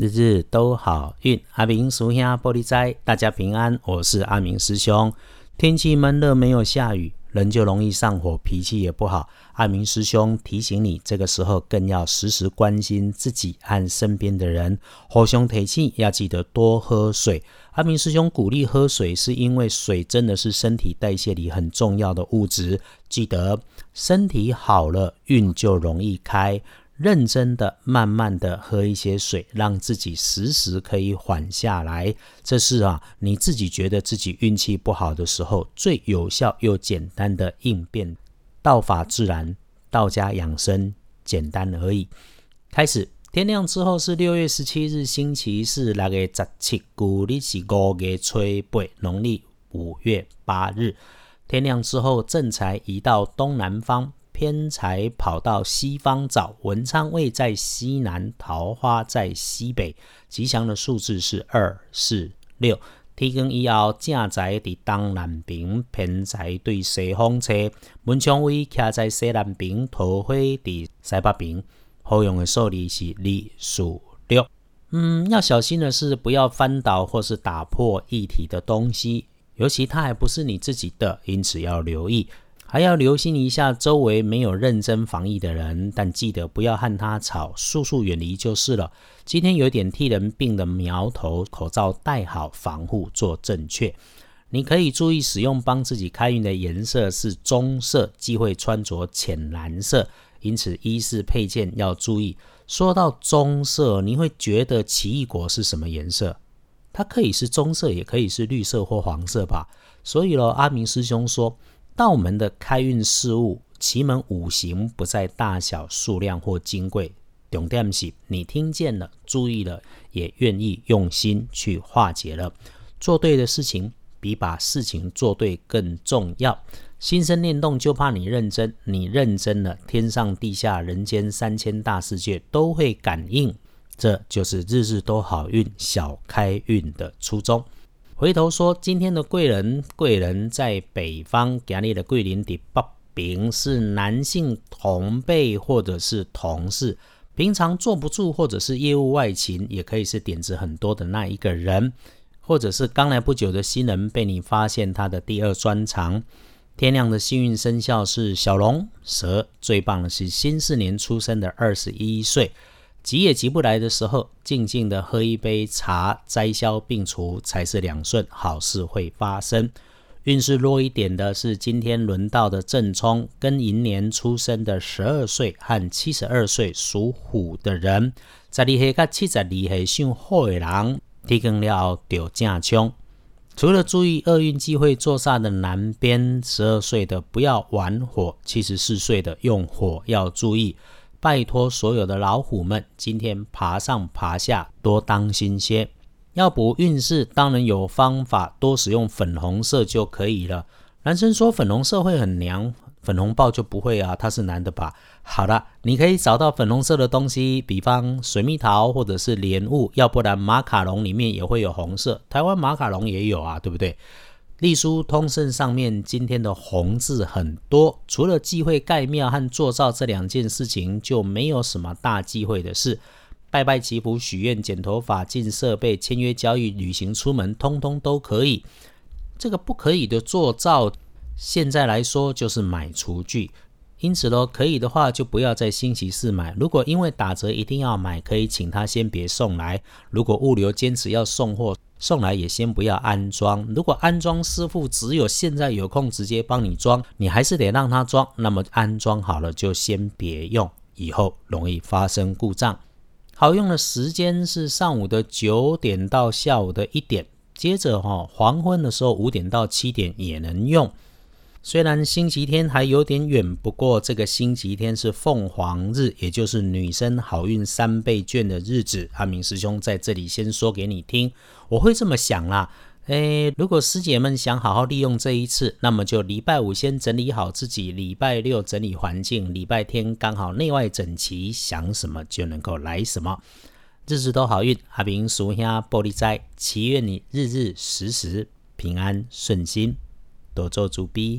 日日都好运。阿明叔兄玻璃斋，大家平安。我是阿明师兄。天气闷热，没有下雨，人就容易上火，脾气也不好。阿明师兄提醒你，这个时候更要时时关心自己和身边的人。火兄提气，要记得多喝水。阿明师兄鼓励喝水，是因为水真的是身体代谢里很重要的物质。记得身体好了，运就容易开。认真的、慢慢的喝一些水，让自己时时可以缓下来。这是啊，你自己觉得自己运气不好的时候，最有效又简单的应变。道法自然，道家养生，简单而已。开始，天亮之后是六月十七日，星期四，那个十七，古历是五月初八，农历五月八日。天亮之后，正财移到东南方。偏财跑到西方找，文昌位在西南，桃花在西北。吉祥的数字是二、四、六。天光以后，正财伫东南边，偏财对西方车。文昌位徛在西南边，桃花伫西北边。好用的数字是二、四、六。嗯，要小心的是，不要翻倒或是打破一体的东西，尤其它还不是你自己的，因此要留意。还要留心一下周围没有认真防疫的人，但记得不要和他吵，速速远离就是了。今天有点替人病的苗头，口罩戴好，防护做正确。你可以注意使用帮自己开运的颜色是棕色，忌讳穿着浅蓝色。因此衣饰配件要注意。说到棕色，你会觉得奇异果是什么颜色？它可以是棕色，也可以是绿色或黄色吧。所以咯，阿明师兄说。道门的开运事物，奇门五行不在大小、数量或金贵，重点是你听见了、注意了，也愿意用心去化解了。做对的事情，比把事情做对更重要。心生念动，就怕你认真。你认真了，天上地下、人间三千大世界都会感应。这就是日日都好运、小开运的初衷。回头说，今天的贵人，贵人在北方，家里的贵人的北边是男性同辈或者是同事，平常坐不住或者是业务外勤，也可以是点子很多的那一个人，或者是刚来不久的新人，被你发现他的第二专长。天亮的幸运生肖是小龙蛇，最棒的是新四年出生的二十一岁。急也急不来的时候，静静的喝一杯茶，灾消病除才是两顺，好事会发生。运势弱一点的是今天轮到的正冲，跟寅年出生的十二岁和七十二岁属虎的人，在二岁跟七十二岁属虎的人，提供了丢正冲。除了注意厄运机会坐煞的南边，十二岁的不要玩火，七十四岁的用火要注意。拜托所有的老虎们，今天爬上爬下多当心些。要补运势，当然有方法，多使用粉红色就可以了。男生说粉红色会很娘，粉红豹就不会啊，他是男的吧？好了，你可以找到粉红色的东西，比方水蜜桃或者是莲雾，要不然马卡龙里面也会有红色，台湾马卡龙也有啊，对不对？隶书通胜上面今天的红字很多，除了忌讳盖庙和做灶这两件事情，就没有什么大忌讳的事。拜拜祈福、许愿、剪头发、进设备、签约交易、旅行出门，通通都可以。这个不可以的做灶，现在来说就是买厨具。因此咯，可以的话就不要在星期四买。如果因为打折一定要买，可以请他先别送来。如果物流坚持要送货。送来也先不要安装。如果安装师傅只有现在有空直接帮你装，你还是得让他装。那么安装好了就先别用，以后容易发生故障。好用的时间是上午的九点到下午的一点，接着哈黄昏的时候五点到七点也能用。虽然星期天还有点远，不过这个星期天是凤凰日，也就是女生好运三倍券的日子。阿明师兄在这里先说给你听，我会这么想啦。诶，如果师姐们想好好利用这一次，那么就礼拜五先整理好自己，礼拜六整理环境，礼拜天刚好内外整齐，想什么就能够来什么，日日都好运。阿明属下玻璃斋，祈愿你日日时时平安顺心，多做主逼。